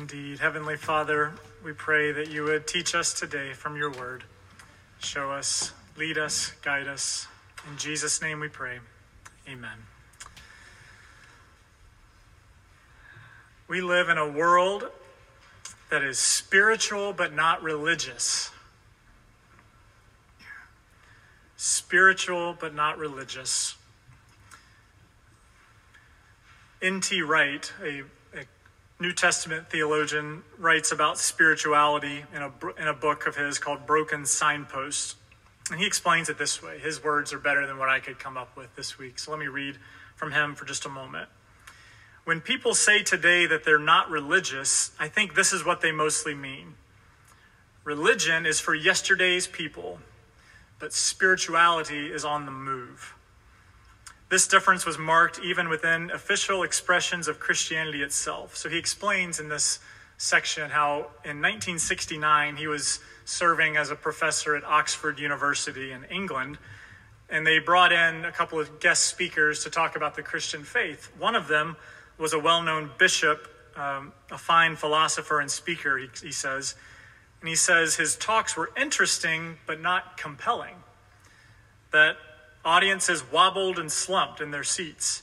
indeed. Heavenly Father, we pray that you would teach us today from your word. Show us, lead us, guide us. In Jesus' name we pray. Amen. We live in a world that is spiritual but not religious. Spiritual but not religious. N.T. Wright, a New Testament theologian writes about spirituality in a, in a book of his called Broken Signposts. And he explains it this way. His words are better than what I could come up with this week. So let me read from him for just a moment. When people say today that they're not religious, I think this is what they mostly mean. Religion is for yesterday's people, but spirituality is on the move. This difference was marked even within official expressions of Christianity itself. So he explains in this section how in 1969 he was serving as a professor at Oxford University in England, and they brought in a couple of guest speakers to talk about the Christian faith. One of them was a well known bishop, um, a fine philosopher and speaker, he, he says. And he says his talks were interesting but not compelling. That Audiences wobbled and slumped in their seats.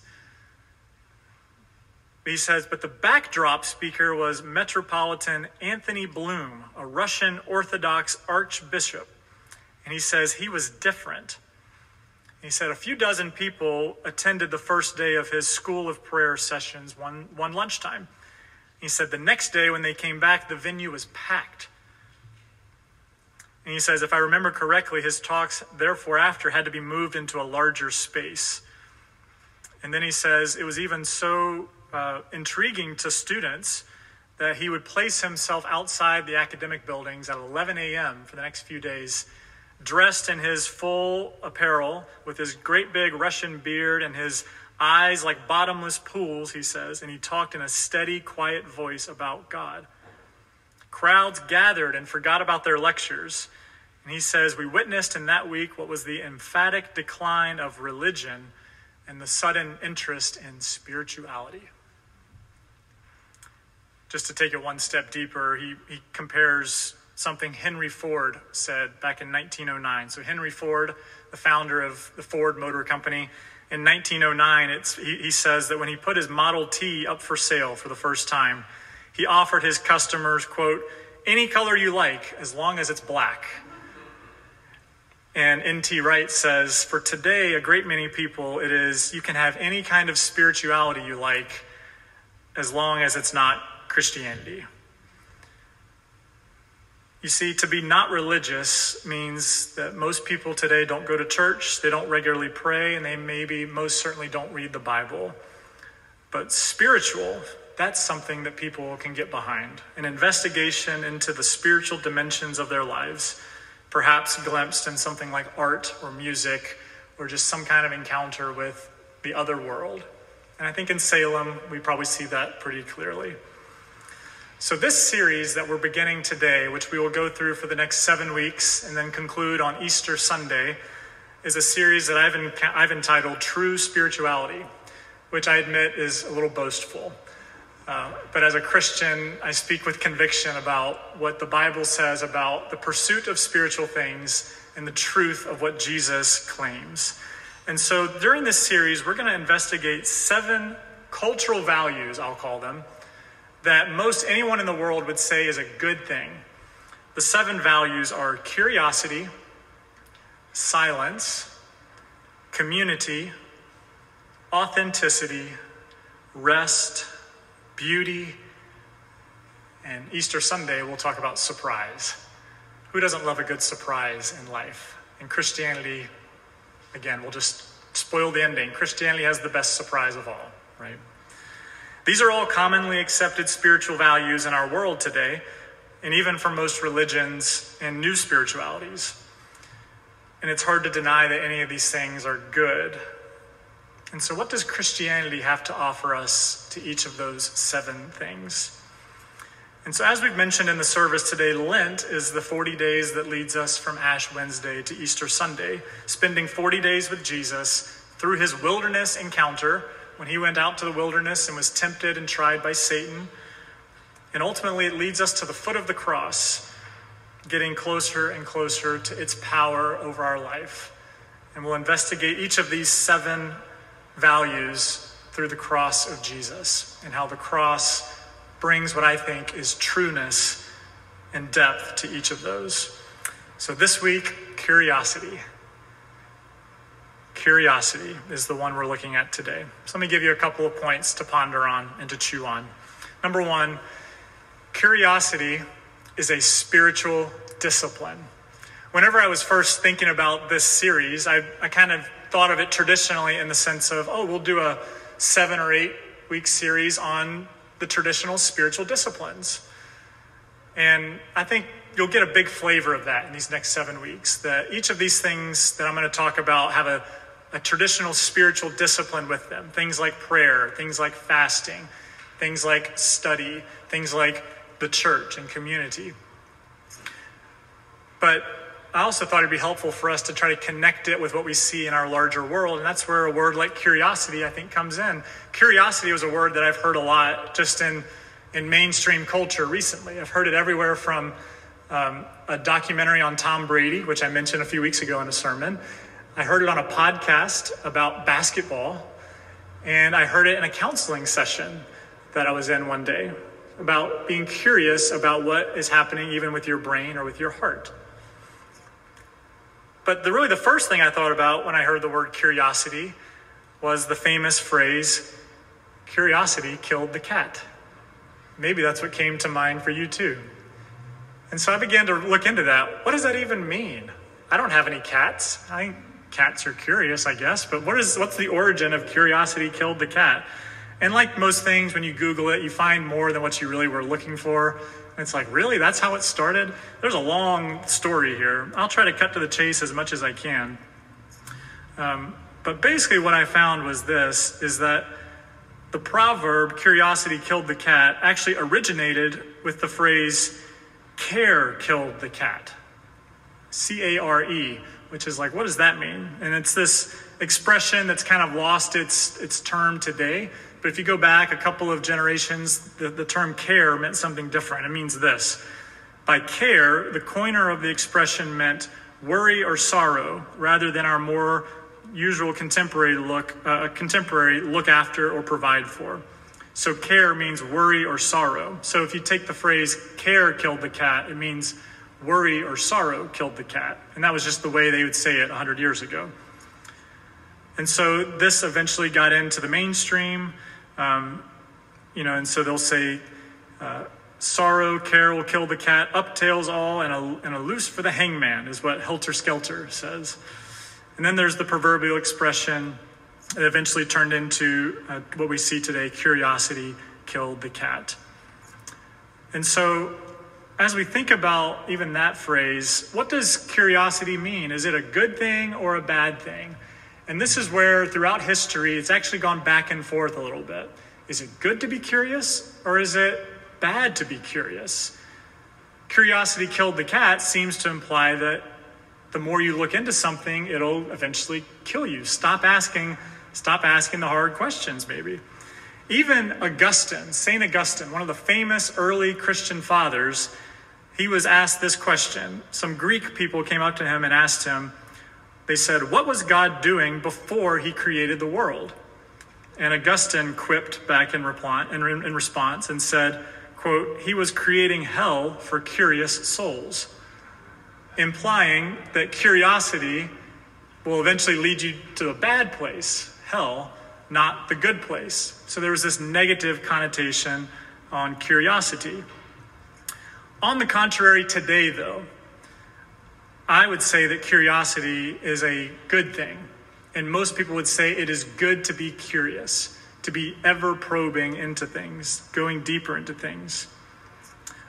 He says, but the backdrop speaker was Metropolitan Anthony Bloom, a Russian Orthodox archbishop. And he says he was different. He said a few dozen people attended the first day of his school of prayer sessions one, one lunchtime. He said the next day when they came back, the venue was packed. And he says, if I remember correctly, his talks, therefore, after had to be moved into a larger space. And then he says, it was even so uh, intriguing to students that he would place himself outside the academic buildings at 11 a.m. for the next few days, dressed in his full apparel with his great big Russian beard and his eyes like bottomless pools, he says, and he talked in a steady, quiet voice about God. Crowds gathered and forgot about their lectures. And he says, We witnessed in that week what was the emphatic decline of religion and the sudden interest in spirituality. Just to take it one step deeper, he, he compares something Henry Ford said back in 1909. So, Henry Ford, the founder of the Ford Motor Company, in 1909, it's, he, he says that when he put his Model T up for sale for the first time, he offered his customers, quote, any color you like as long as it's black. And N.T. Wright says, for today, a great many people, it is you can have any kind of spirituality you like as long as it's not Christianity. You see, to be not religious means that most people today don't go to church, they don't regularly pray, and they maybe most certainly don't read the Bible. But spiritual, that's something that people can get behind an investigation into the spiritual dimensions of their lives, perhaps glimpsed in something like art or music or just some kind of encounter with the other world. And I think in Salem, we probably see that pretty clearly. So, this series that we're beginning today, which we will go through for the next seven weeks and then conclude on Easter Sunday, is a series that I've, I've entitled True Spirituality, which I admit is a little boastful. Uh, but as a Christian, I speak with conviction about what the Bible says about the pursuit of spiritual things and the truth of what Jesus claims. And so during this series, we're going to investigate seven cultural values, I'll call them, that most anyone in the world would say is a good thing. The seven values are curiosity, silence, community, authenticity, rest, beauty, and Easter Sunday, we'll talk about surprise. Who doesn't love a good surprise in life? In Christianity, again, we'll just spoil the ending. Christianity has the best surprise of all, right? These are all commonly accepted spiritual values in our world today, and even for most religions and new spiritualities. And it's hard to deny that any of these things are good and so, what does Christianity have to offer us to each of those seven things? And so, as we've mentioned in the service today, Lent is the 40 days that leads us from Ash Wednesday to Easter Sunday, spending 40 days with Jesus through his wilderness encounter when he went out to the wilderness and was tempted and tried by Satan. And ultimately, it leads us to the foot of the cross, getting closer and closer to its power over our life. And we'll investigate each of these seven values through the cross of Jesus and how the cross brings what I think is trueness and depth to each of those. So this week, curiosity. Curiosity is the one we're looking at today. So let me give you a couple of points to ponder on and to chew on. Number one, curiosity is a spiritual discipline. Whenever I was first thinking about this series, I, I kind of thought of it traditionally in the sense of, oh, we'll do a seven or eight week series on the traditional spiritual disciplines. And I think you'll get a big flavor of that in these next seven weeks. That each of these things that I'm going to talk about have a, a traditional spiritual discipline with them. Things like prayer, things like fasting, things like study, things like the church and community. But I also thought it'd be helpful for us to try to connect it with what we see in our larger world. And that's where a word like curiosity, I think, comes in. Curiosity was a word that I've heard a lot just in, in mainstream culture recently. I've heard it everywhere from um, a documentary on Tom Brady, which I mentioned a few weeks ago in a sermon. I heard it on a podcast about basketball. And I heard it in a counseling session that I was in one day about being curious about what is happening even with your brain or with your heart. But the, really, the first thing I thought about when I heard the word curiosity was the famous phrase, curiosity killed the cat. Maybe that's what came to mind for you too. And so I began to look into that. What does that even mean? I don't have any cats. I think cats are curious, I guess, but what is what's the origin of curiosity killed the cat? And like most things, when you Google it, you find more than what you really were looking for. It's like, really? That's how it started? There's a long story here. I'll try to cut to the chase as much as I can. Um, but basically, what I found was this is that the proverb, curiosity killed the cat, actually originated with the phrase, care killed the cat. C A R E, which is like, what does that mean? And it's this expression that's kind of lost its, its term today. But if you go back a couple of generations, the, the term care meant something different. It means this by care, the coiner of the expression meant worry or sorrow rather than our more usual contemporary look, uh, contemporary look after or provide for. So care means worry or sorrow. So if you take the phrase care killed the cat, it means worry or sorrow killed the cat. And that was just the way they would say it 100 years ago. And so this eventually got into the mainstream. Um, you know, and so they'll say, uh, sorrow, care will kill the cat, uptails all, and a, and a loose for the hangman, is what Helter Skelter says. And then there's the proverbial expression that eventually turned into uh, what we see today curiosity killed the cat. And so, as we think about even that phrase, what does curiosity mean? Is it a good thing or a bad thing? And this is where, throughout history, it's actually gone back and forth a little bit. Is it good to be curious, or is it bad to be curious? Curiosity killed the cat seems to imply that the more you look into something, it'll eventually kill you. Stop asking, stop asking the hard questions, maybe. Even Augustine, St. Augustine, one of the famous early Christian fathers, he was asked this question. Some Greek people came up to him and asked him, they said, What was God doing before he created the world? And Augustine quipped back in, reply, in, in response and said, quote, He was creating hell for curious souls, implying that curiosity will eventually lead you to a bad place, hell, not the good place. So there was this negative connotation on curiosity. On the contrary, today, though, I would say that curiosity is a good thing. And most people would say it is good to be curious, to be ever probing into things, going deeper into things.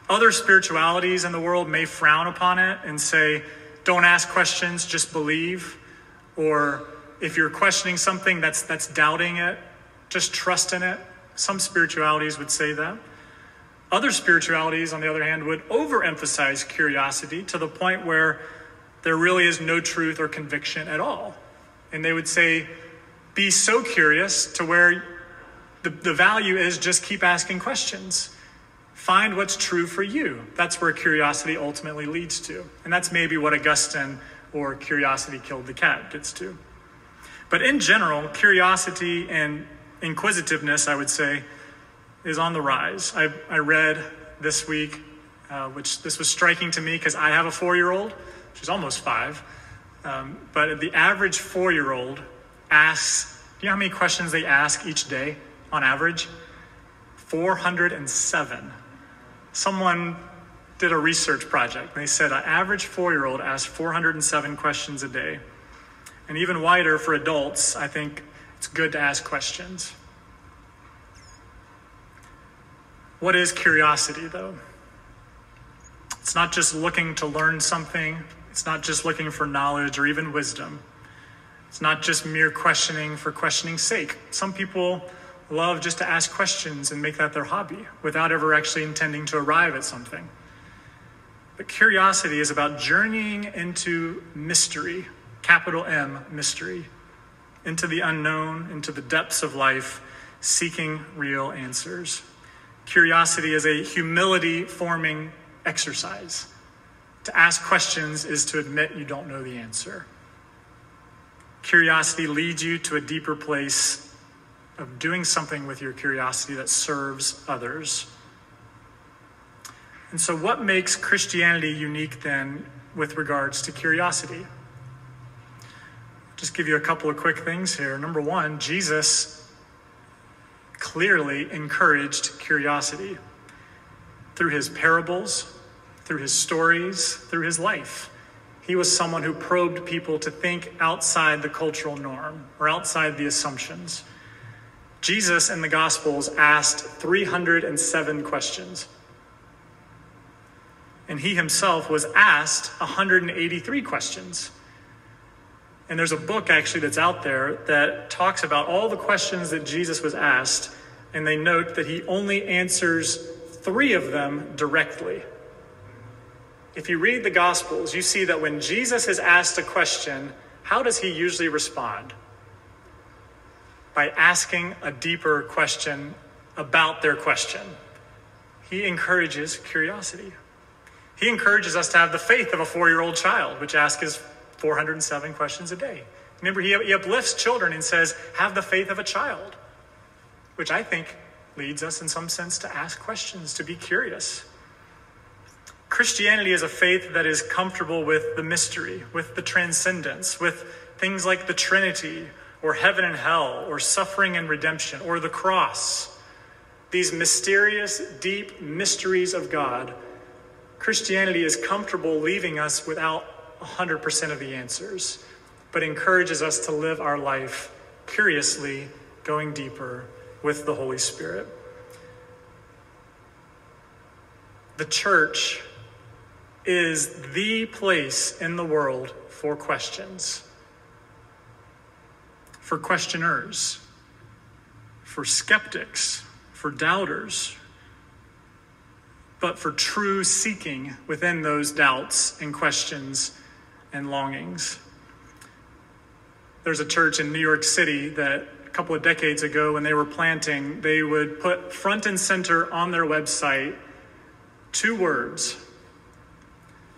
Other spiritualities in the world may frown upon it and say, don't ask questions, just believe. Or if you're questioning something that's, that's doubting it, just trust in it. Some spiritualities would say that. Other spiritualities, on the other hand, would overemphasize curiosity to the point where there really is no truth or conviction at all. And they would say, be so curious to where the, the value is just keep asking questions. find what's true for you. That's where curiosity ultimately leads to. And that's maybe what Augustine or curiosity killed the cat gets to. But in general, curiosity and inquisitiveness, I would say, is on the rise. I, I read this week, uh, which this was striking to me because I have a four year old. She's almost five. Um, but the average four year old asks, do you know how many questions they ask each day on average? 407. Someone did a research project. They said an average four year old asks 407 questions a day. And even wider for adults, I think it's good to ask questions. What is curiosity, though? It's not just looking to learn something, it's not just looking for knowledge or even wisdom. It's not just mere questioning for questioning's sake. Some people love just to ask questions and make that their hobby without ever actually intending to arrive at something. But curiosity is about journeying into mystery, capital M, mystery, into the unknown, into the depths of life, seeking real answers. Curiosity is a humility forming exercise. To ask questions is to admit you don't know the answer. Curiosity leads you to a deeper place of doing something with your curiosity that serves others. And so, what makes Christianity unique then with regards to curiosity? Just give you a couple of quick things here. Number one, Jesus clearly encouraged curiosity through his parables, through his stories, through his life. He was someone who probed people to think outside the cultural norm or outside the assumptions. Jesus in the Gospels asked 307 questions. And he himself was asked 183 questions. And there's a book actually that's out there that talks about all the questions that Jesus was asked, and they note that he only answers three of them directly. If you read the Gospels, you see that when Jesus is asked a question, how does he usually respond? by asking a deeper question about their question. He encourages curiosity. He encourages us to have the faith of a four year old child, which asks his 407 questions a day. Remember, he, he uplifts children and says, Have the faith of a child, which I think leads us, in some sense, to ask questions, to be curious. Christianity is a faith that is comfortable with the mystery, with the transcendence, with things like the Trinity or heaven and hell, or suffering and redemption, or the cross. These mysterious, deep mysteries of God, Christianity is comfortable leaving us without 100% of the answers, but encourages us to live our life curiously, going deeper with the Holy Spirit. The church is the place in the world for questions for questioners, for skeptics, for doubters, but for true seeking within those doubts and questions and longings. There's a church in New York City that a couple of decades ago, when they were planting, they would put front and center on their website two words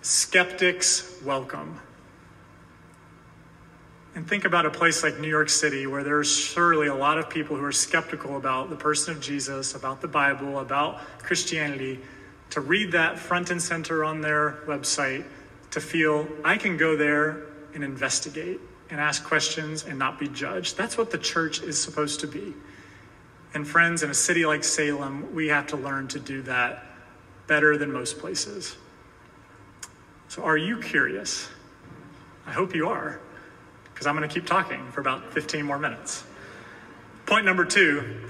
skeptics welcome. And think about a place like New York City, where there's surely a lot of people who are skeptical about the person of Jesus, about the Bible, about Christianity, to read that front and center on their website, to feel I can go there and investigate and ask questions and not be judged. That's what the church is supposed to be. And friends, in a city like Salem, we have to learn to do that better than most places. So, are you curious? I hope you are because I'm going to keep talking for about 15 more minutes. Point number two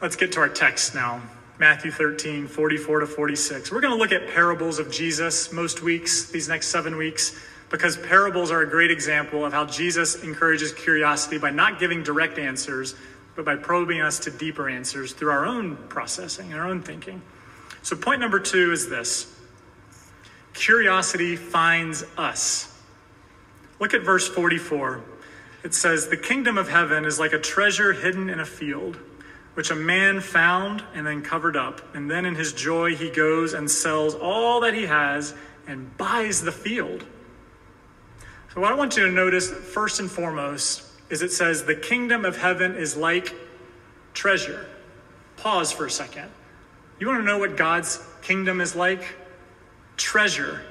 let's get to our text now. Matthew 13, 44 to 46. We're going to look at parables of Jesus most weeks, these next seven weeks, because parables are a great example of how Jesus encourages curiosity by not giving direct answers, but by probing us to deeper answers through our own processing, our own thinking. So, point number two is this curiosity finds us. Look at verse 44. It says, The kingdom of heaven is like a treasure hidden in a field, which a man found and then covered up. And then in his joy, he goes and sells all that he has and buys the field. So, what I want you to notice first and foremost is it says, The kingdom of heaven is like treasure. Pause for a second. You want to know what God's kingdom is like? Treasure.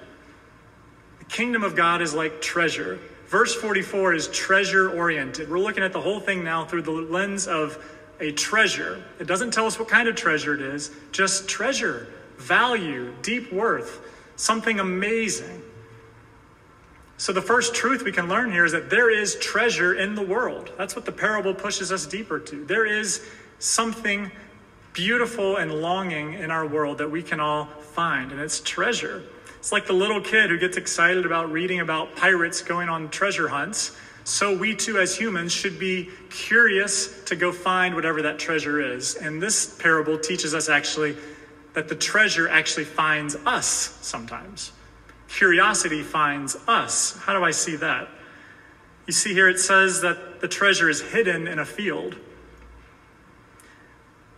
The kingdom of God is like treasure. Verse 44 is treasure oriented. We're looking at the whole thing now through the lens of a treasure. It doesn't tell us what kind of treasure it is, just treasure, value, deep worth, something amazing. So, the first truth we can learn here is that there is treasure in the world. That's what the parable pushes us deeper to. There is something beautiful and longing in our world that we can all find, and it's treasure. It's like the little kid who gets excited about reading about pirates going on treasure hunts so we too, as humans, should be curious to go find whatever that treasure is. And this parable teaches us actually that the treasure actually finds us sometimes. Curiosity finds us. How do I see that? You see here it says that the treasure is hidden in a field.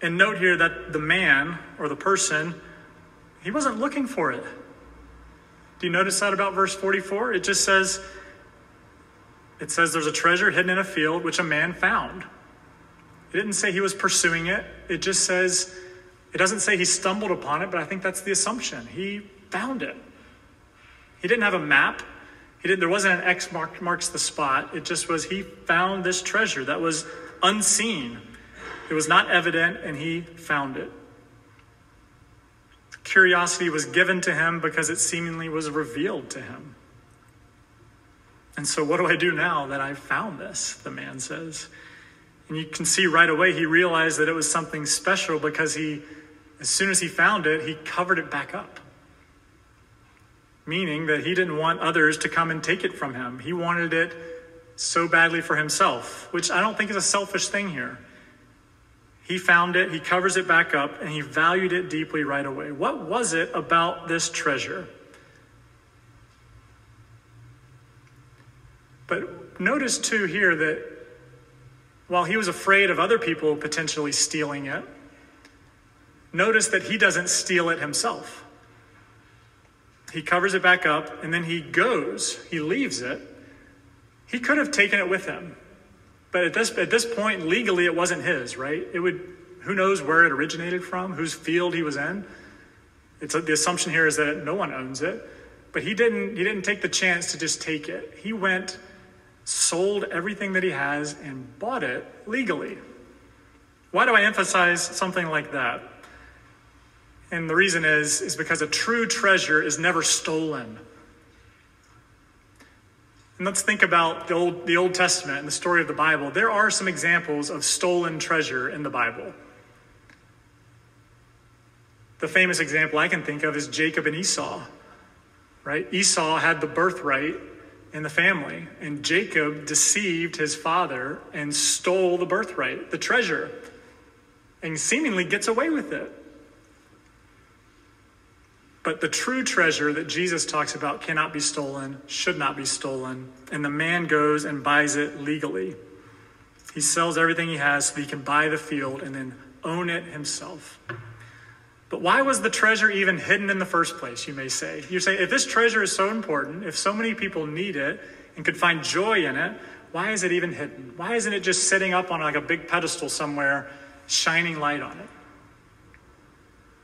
And note here that the man or the person, he wasn't looking for it. Do you notice that about verse 44? It just says, it says there's a treasure hidden in a field which a man found. It didn't say he was pursuing it. It just says, it doesn't say he stumbled upon it, but I think that's the assumption. He found it. He didn't have a map. He didn't, there wasn't an X mark, marks the spot. It just was he found this treasure that was unseen. It was not evident, and he found it. Curiosity was given to him because it seemingly was revealed to him. And so, what do I do now that I've found this? The man says. And you can see right away he realized that it was something special because he, as soon as he found it, he covered it back up. Meaning that he didn't want others to come and take it from him. He wanted it so badly for himself, which I don't think is a selfish thing here. He found it, he covers it back up, and he valued it deeply right away. What was it about this treasure? But notice too here that while he was afraid of other people potentially stealing it, notice that he doesn't steal it himself. He covers it back up and then he goes, he leaves it. He could have taken it with him. But at this, at this point, legally, it wasn't his, right? It would, who knows where it originated from, whose field he was in. It's the assumption here is that no one owns it. But he didn't, he didn't take the chance to just take it. He went sold everything that he has and bought it legally. Why do I emphasize something like that? And the reason is is because a true treasure is never stolen. And let's think about the Old, the Old Testament and the story of the Bible. There are some examples of stolen treasure in the Bible. The famous example I can think of is Jacob and Esau. Right? Esau had the birthright in the family. And Jacob deceived his father and stole the birthright, the treasure, and seemingly gets away with it. But the true treasure that Jesus talks about cannot be stolen, should not be stolen, and the man goes and buys it legally. He sells everything he has so he can buy the field and then own it himself. But why was the treasure even hidden in the first place, you may say? You say, if this treasure is so important, if so many people need it and could find joy in it, why is it even hidden? Why isn't it just sitting up on like a big pedestal somewhere, shining light on it?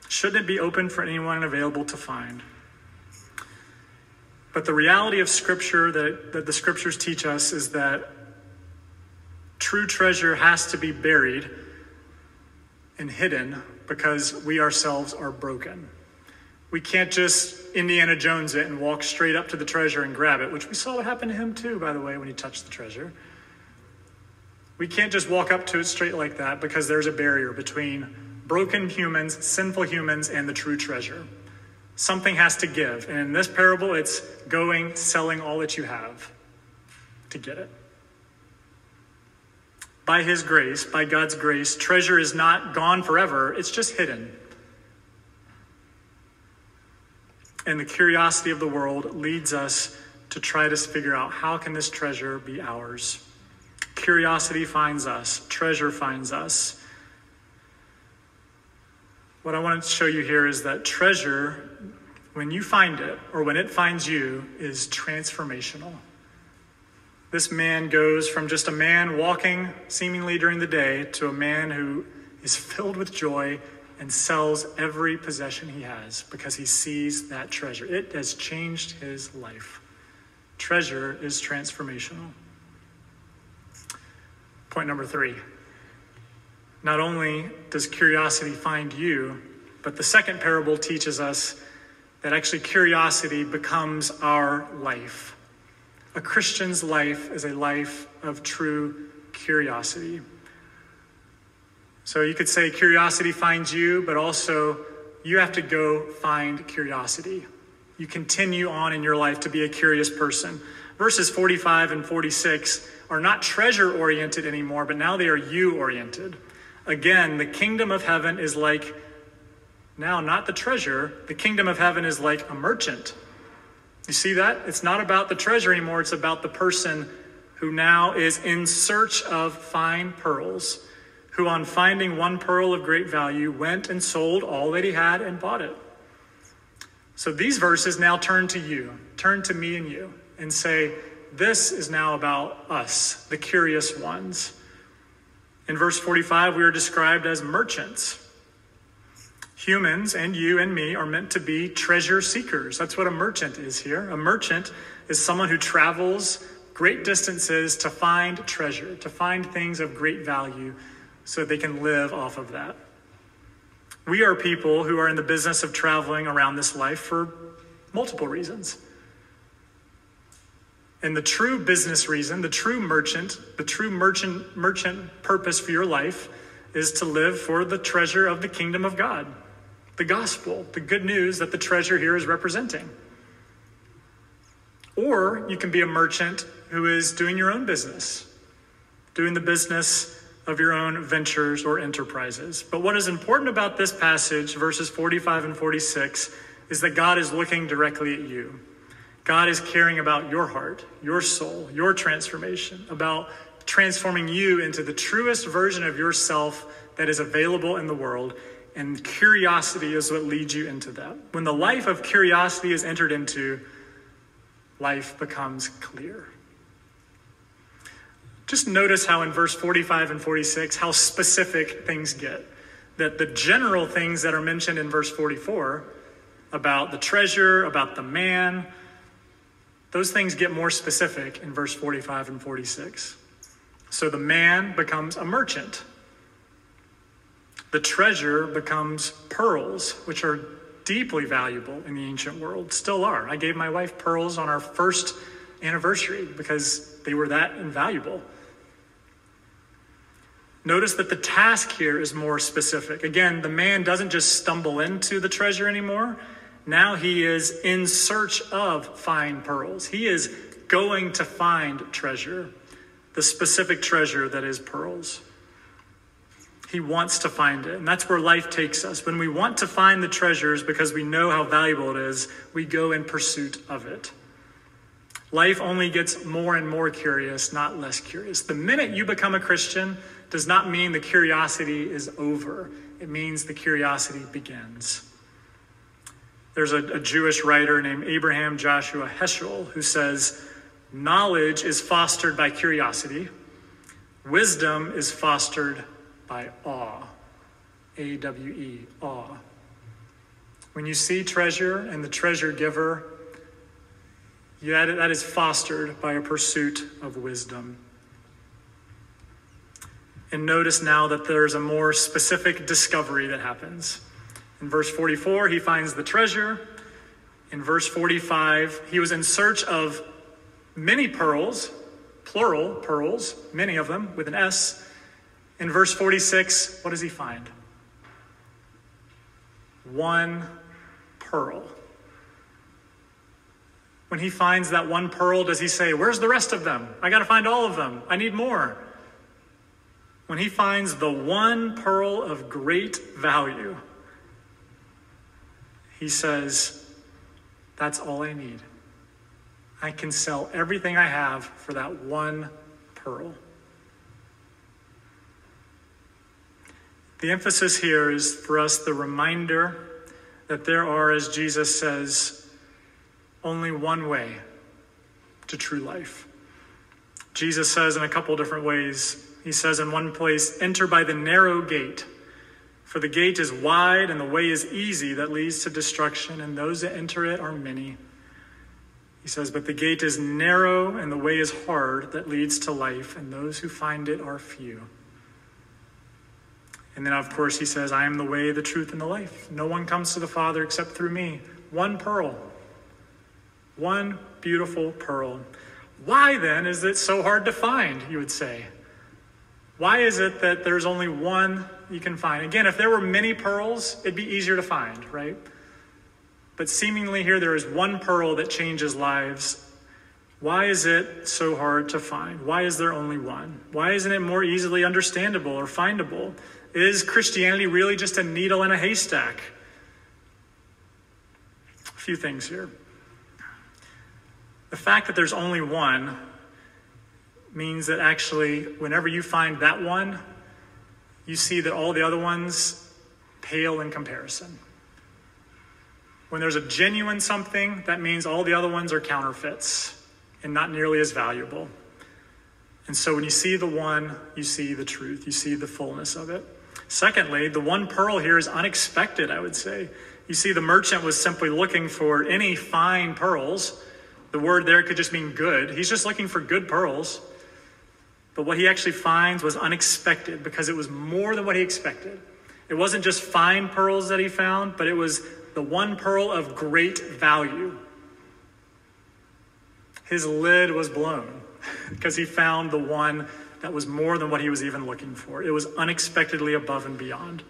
Shouldn't it be open for anyone available to find? But the reality of Scripture that, that the Scriptures teach us is that true treasure has to be buried and hidden because we ourselves are broken. We can't just Indiana Jones it and walk straight up to the treasure and grab it, which we saw what happened to him too, by the way, when he touched the treasure. We can't just walk up to it straight like that because there's a barrier between broken humans, sinful humans, and the true treasure. Something has to give. And in this parable, it's going, selling all that you have to get it by His grace, by God's grace, treasure is not gone forever, it's just hidden. And the curiosity of the world leads us to try to figure out how can this treasure be ours? Curiosity finds us, treasure finds us. What I want to show you here is that treasure, when you find it or when it finds you, is transformational. This man goes from just a man walking seemingly during the day to a man who is filled with joy and sells every possession he has because he sees that treasure. It has changed his life. Treasure is transformational. Point number three. Not only does curiosity find you, but the second parable teaches us that actually curiosity becomes our life. A Christian's life is a life of true curiosity. So you could say curiosity finds you, but also you have to go find curiosity. You continue on in your life to be a curious person. Verses 45 and 46 are not treasure oriented anymore, but now they are you oriented. Again, the kingdom of heaven is like, now not the treasure, the kingdom of heaven is like a merchant. You see that? It's not about the treasure anymore, it's about the person who now is in search of fine pearls who, on finding one pearl of great value, went and sold all that he had and bought it. So these verses now turn to you, turn to me and you, and say, This is now about us, the curious ones. In verse 45, we are described as merchants. Humans and you and me are meant to be treasure seekers. That's what a merchant is here. A merchant is someone who travels great distances to find treasure, to find things of great value so they can live off of that. We are people who are in the business of traveling around this life for multiple reasons. And the true business reason, the true merchant, the true merchant merchant purpose for your life is to live for the treasure of the kingdom of God. The gospel, the good news that the treasure here is representing. Or you can be a merchant who is doing your own business, doing the business of your own ventures or enterprises. But what is important about this passage, verses 45 and 46, is that God is looking directly at you. God is caring about your heart, your soul, your transformation, about transforming you into the truest version of yourself that is available in the world. And curiosity is what leads you into that. When the life of curiosity is entered into, life becomes clear. Just notice how in verse 45 and 46, how specific things get. That the general things that are mentioned in verse 44 about the treasure, about the man, those things get more specific in verse 45 and 46. So the man becomes a merchant. The treasure becomes pearls, which are deeply valuable in the ancient world, still are. I gave my wife pearls on our first anniversary because they were that invaluable. Notice that the task here is more specific. Again, the man doesn't just stumble into the treasure anymore. Now he is in search of fine pearls. He is going to find treasure, the specific treasure that is pearls. He wants to find it. And that's where life takes us. When we want to find the treasures because we know how valuable it is, we go in pursuit of it. Life only gets more and more curious, not less curious. The minute you become a Christian, does not mean the curiosity is over, it means the curiosity begins. There's a, a Jewish writer named Abraham Joshua Heschel who says, Knowledge is fostered by curiosity, wisdom is fostered by awe. A W E, awe. When you see treasure and the treasure giver, that is fostered by a pursuit of wisdom. And notice now that there's a more specific discovery that happens. In verse 44, he finds the treasure. In verse 45, he was in search of many pearls, plural pearls, many of them with an S. In verse 46, what does he find? One pearl. When he finds that one pearl, does he say, Where's the rest of them? I got to find all of them. I need more when he finds the one pearl of great value, he says, That's all I need. I can sell everything I have for that one pearl. The emphasis here is for us the reminder that there are, as Jesus says, only one way to true life. Jesus says in a couple different ways. He says in one place, enter by the narrow gate, for the gate is wide and the way is easy that leads to destruction, and those that enter it are many. He says, but the gate is narrow and the way is hard that leads to life, and those who find it are few. And then, of course, he says, I am the way, the truth, and the life. No one comes to the Father except through me. One pearl. One beautiful pearl. Why then is it so hard to find, you would say? Why is it that there's only one you can find? Again, if there were many pearls, it'd be easier to find, right? But seemingly here there is one pearl that changes lives. Why is it so hard to find? Why is there only one? Why isn't it more easily understandable or findable? Is Christianity really just a needle in a haystack? A few things here. The fact that there's only one means that actually, whenever you find that one, you see that all the other ones pale in comparison. When there's a genuine something, that means all the other ones are counterfeits and not nearly as valuable. And so when you see the one, you see the truth, you see the fullness of it. Secondly, the one pearl here is unexpected, I would say. You see, the merchant was simply looking for any fine pearls the word there could just mean good. He's just looking for good pearls. But what he actually finds was unexpected because it was more than what he expected. It wasn't just fine pearls that he found, but it was the one pearl of great value. His lid was blown because he found the one that was more than what he was even looking for. It was unexpectedly above and beyond.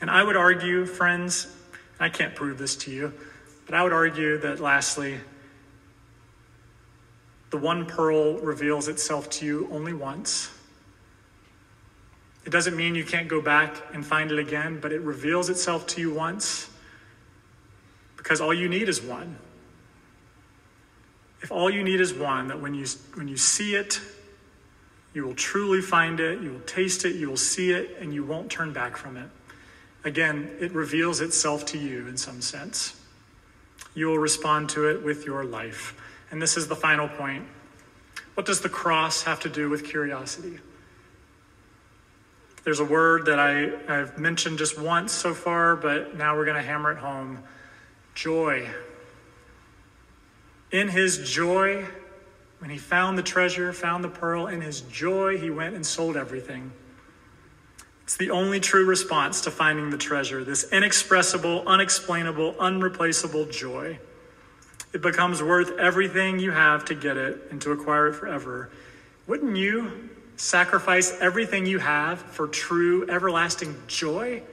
And I would argue, friends, I can't prove this to you, but I would argue that lastly, the one pearl reveals itself to you only once. It doesn't mean you can't go back and find it again, but it reveals itself to you once because all you need is one. If all you need is one, that when you, when you see it, you will truly find it, you will taste it, you will see it, and you won't turn back from it. Again, it reveals itself to you in some sense. You will respond to it with your life. And this is the final point. What does the cross have to do with curiosity? There's a word that I, have mentioned just once so far, but now we're going to hammer it home joy. In his joy, when he found the treasure, found the pearl, in his joy, he went and sold everything. It's the only true response to finding the treasure, this inexpressible, unexplainable, unreplaceable joy. It becomes worth everything you have to get it and to acquire it forever. Wouldn't you sacrifice everything you have for true, everlasting joy?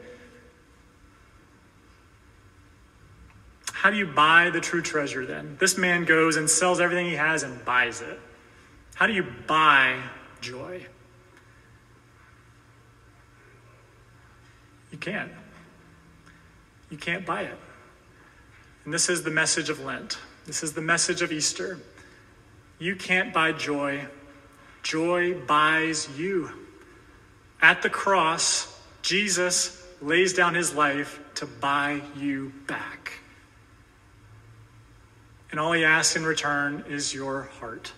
How do you buy the true treasure then? This man goes and sells everything he has and buys it. How do you buy joy? You can't. You can't buy it. And this is the message of Lent. This is the message of Easter. You can't buy joy, joy buys you. At the cross, Jesus lays down his life to buy you back. And all he asks in return is your heart.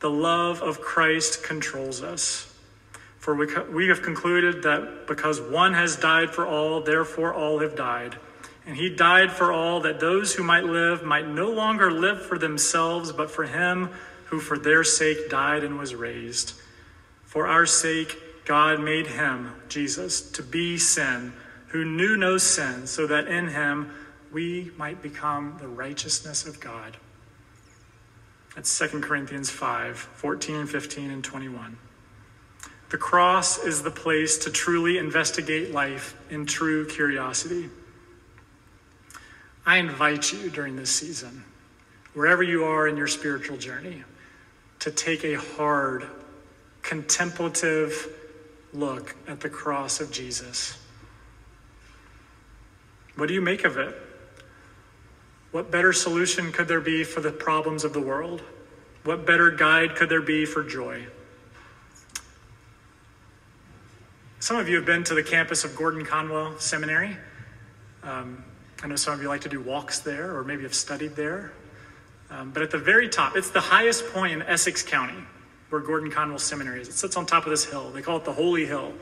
The love of Christ controls us. For we we have concluded that because one has died for all, therefore all have died. And he died for all, that those who might live might no longer live for themselves, but for him who for their sake died and was raised. For our sake, God made him, Jesus, to be sin, who knew no sin, so that in him we might become the righteousness of God. That's 2 Corinthians 5 14, 15, and 21. The cross is the place to truly investigate life in true curiosity. I invite you during this season, wherever you are in your spiritual journey, to take a hard, contemplative look at the cross of Jesus. What do you make of it? What better solution could there be for the problems of the world? What better guide could there be for joy? Some of you have been to the campus of Gordon Conwell Seminary. Um, I know some of you like to do walks there, or maybe have studied there. Um, but at the very top, it's the highest point in Essex County where Gordon Conwell Seminary is. It sits on top of this hill. They call it the Holy Hill.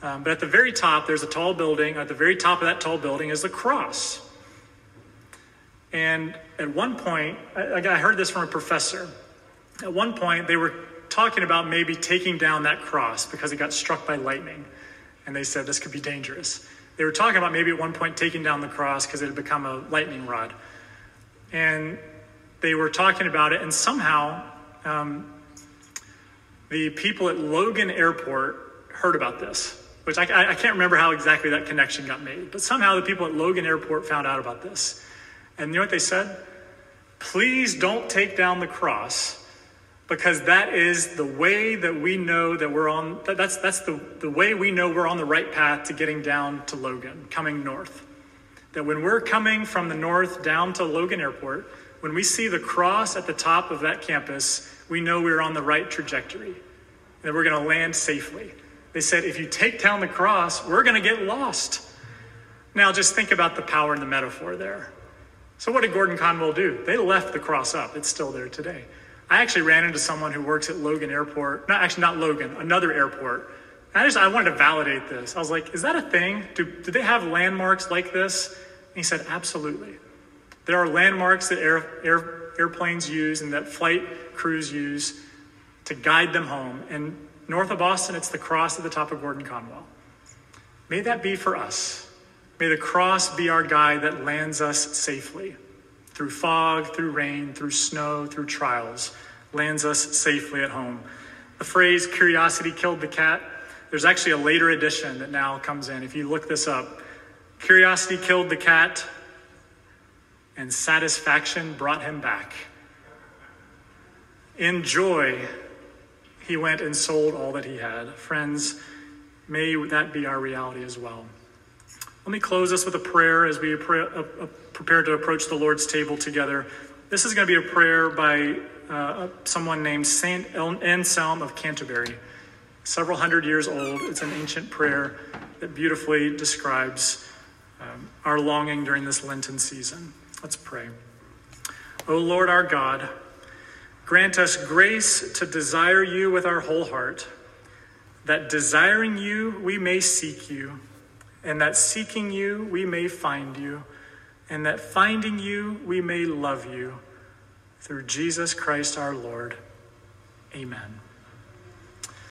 Um, but at the very top, there's a tall building. At the very top of that tall building is the cross. And at one point, I, I heard this from a professor. At one point, they were talking about maybe taking down that cross because it got struck by lightning. And they said this could be dangerous. They were talking about maybe at one point taking down the cross because it had become a lightning rod. And they were talking about it, and somehow um, the people at Logan Airport heard about this which I, I, can't remember how exactly that connection got made, but somehow the people at Logan Airport found out about this. And you know what they said? Please don't take down the cross because that is the way that we know that we're on, that's, that's the, the way we know we're on the right path to getting down to Logan, coming north. That when we're coming from the north down to Logan Airport, when we see the cross at the top of that campus, we know we're on the right trajectory, that we're going to land safely. They said, if you take down the cross, we're going to get lost. Now, just think about the power in the metaphor there. So, what did Gordon Conwell do? They left the cross up. It's still there today. I actually ran into someone who works at Logan Airport. Not actually, not Logan, another airport. I just I wanted to validate this. I was like, is that a thing? Do, do they have landmarks like this? And he said, absolutely. There are landmarks that air, air, airplanes use and that flight crews use to guide them home. And North of Boston, it's the cross at the top of Gordon Conwell. May that be for us. May the cross be our guide that lands us safely through fog, through rain, through snow, through trials, lands us safely at home. The phrase curiosity killed the cat, there's actually a later edition that now comes in. If you look this up, curiosity killed the cat, and satisfaction brought him back. In joy, he went and sold all that he had. Friends, may that be our reality as well. Let me close us with a prayer as we prepare to approach the Lord's table together. This is going to be a prayer by uh, someone named Saint Anselm of Canterbury, several hundred years old. It's an ancient prayer that beautifully describes um, our longing during this Lenten season. Let's pray. O Lord our God, Grant us grace to desire you with our whole heart, that desiring you we may seek you, and that seeking you we may find you, and that finding you we may love you. Through Jesus Christ our Lord. Amen.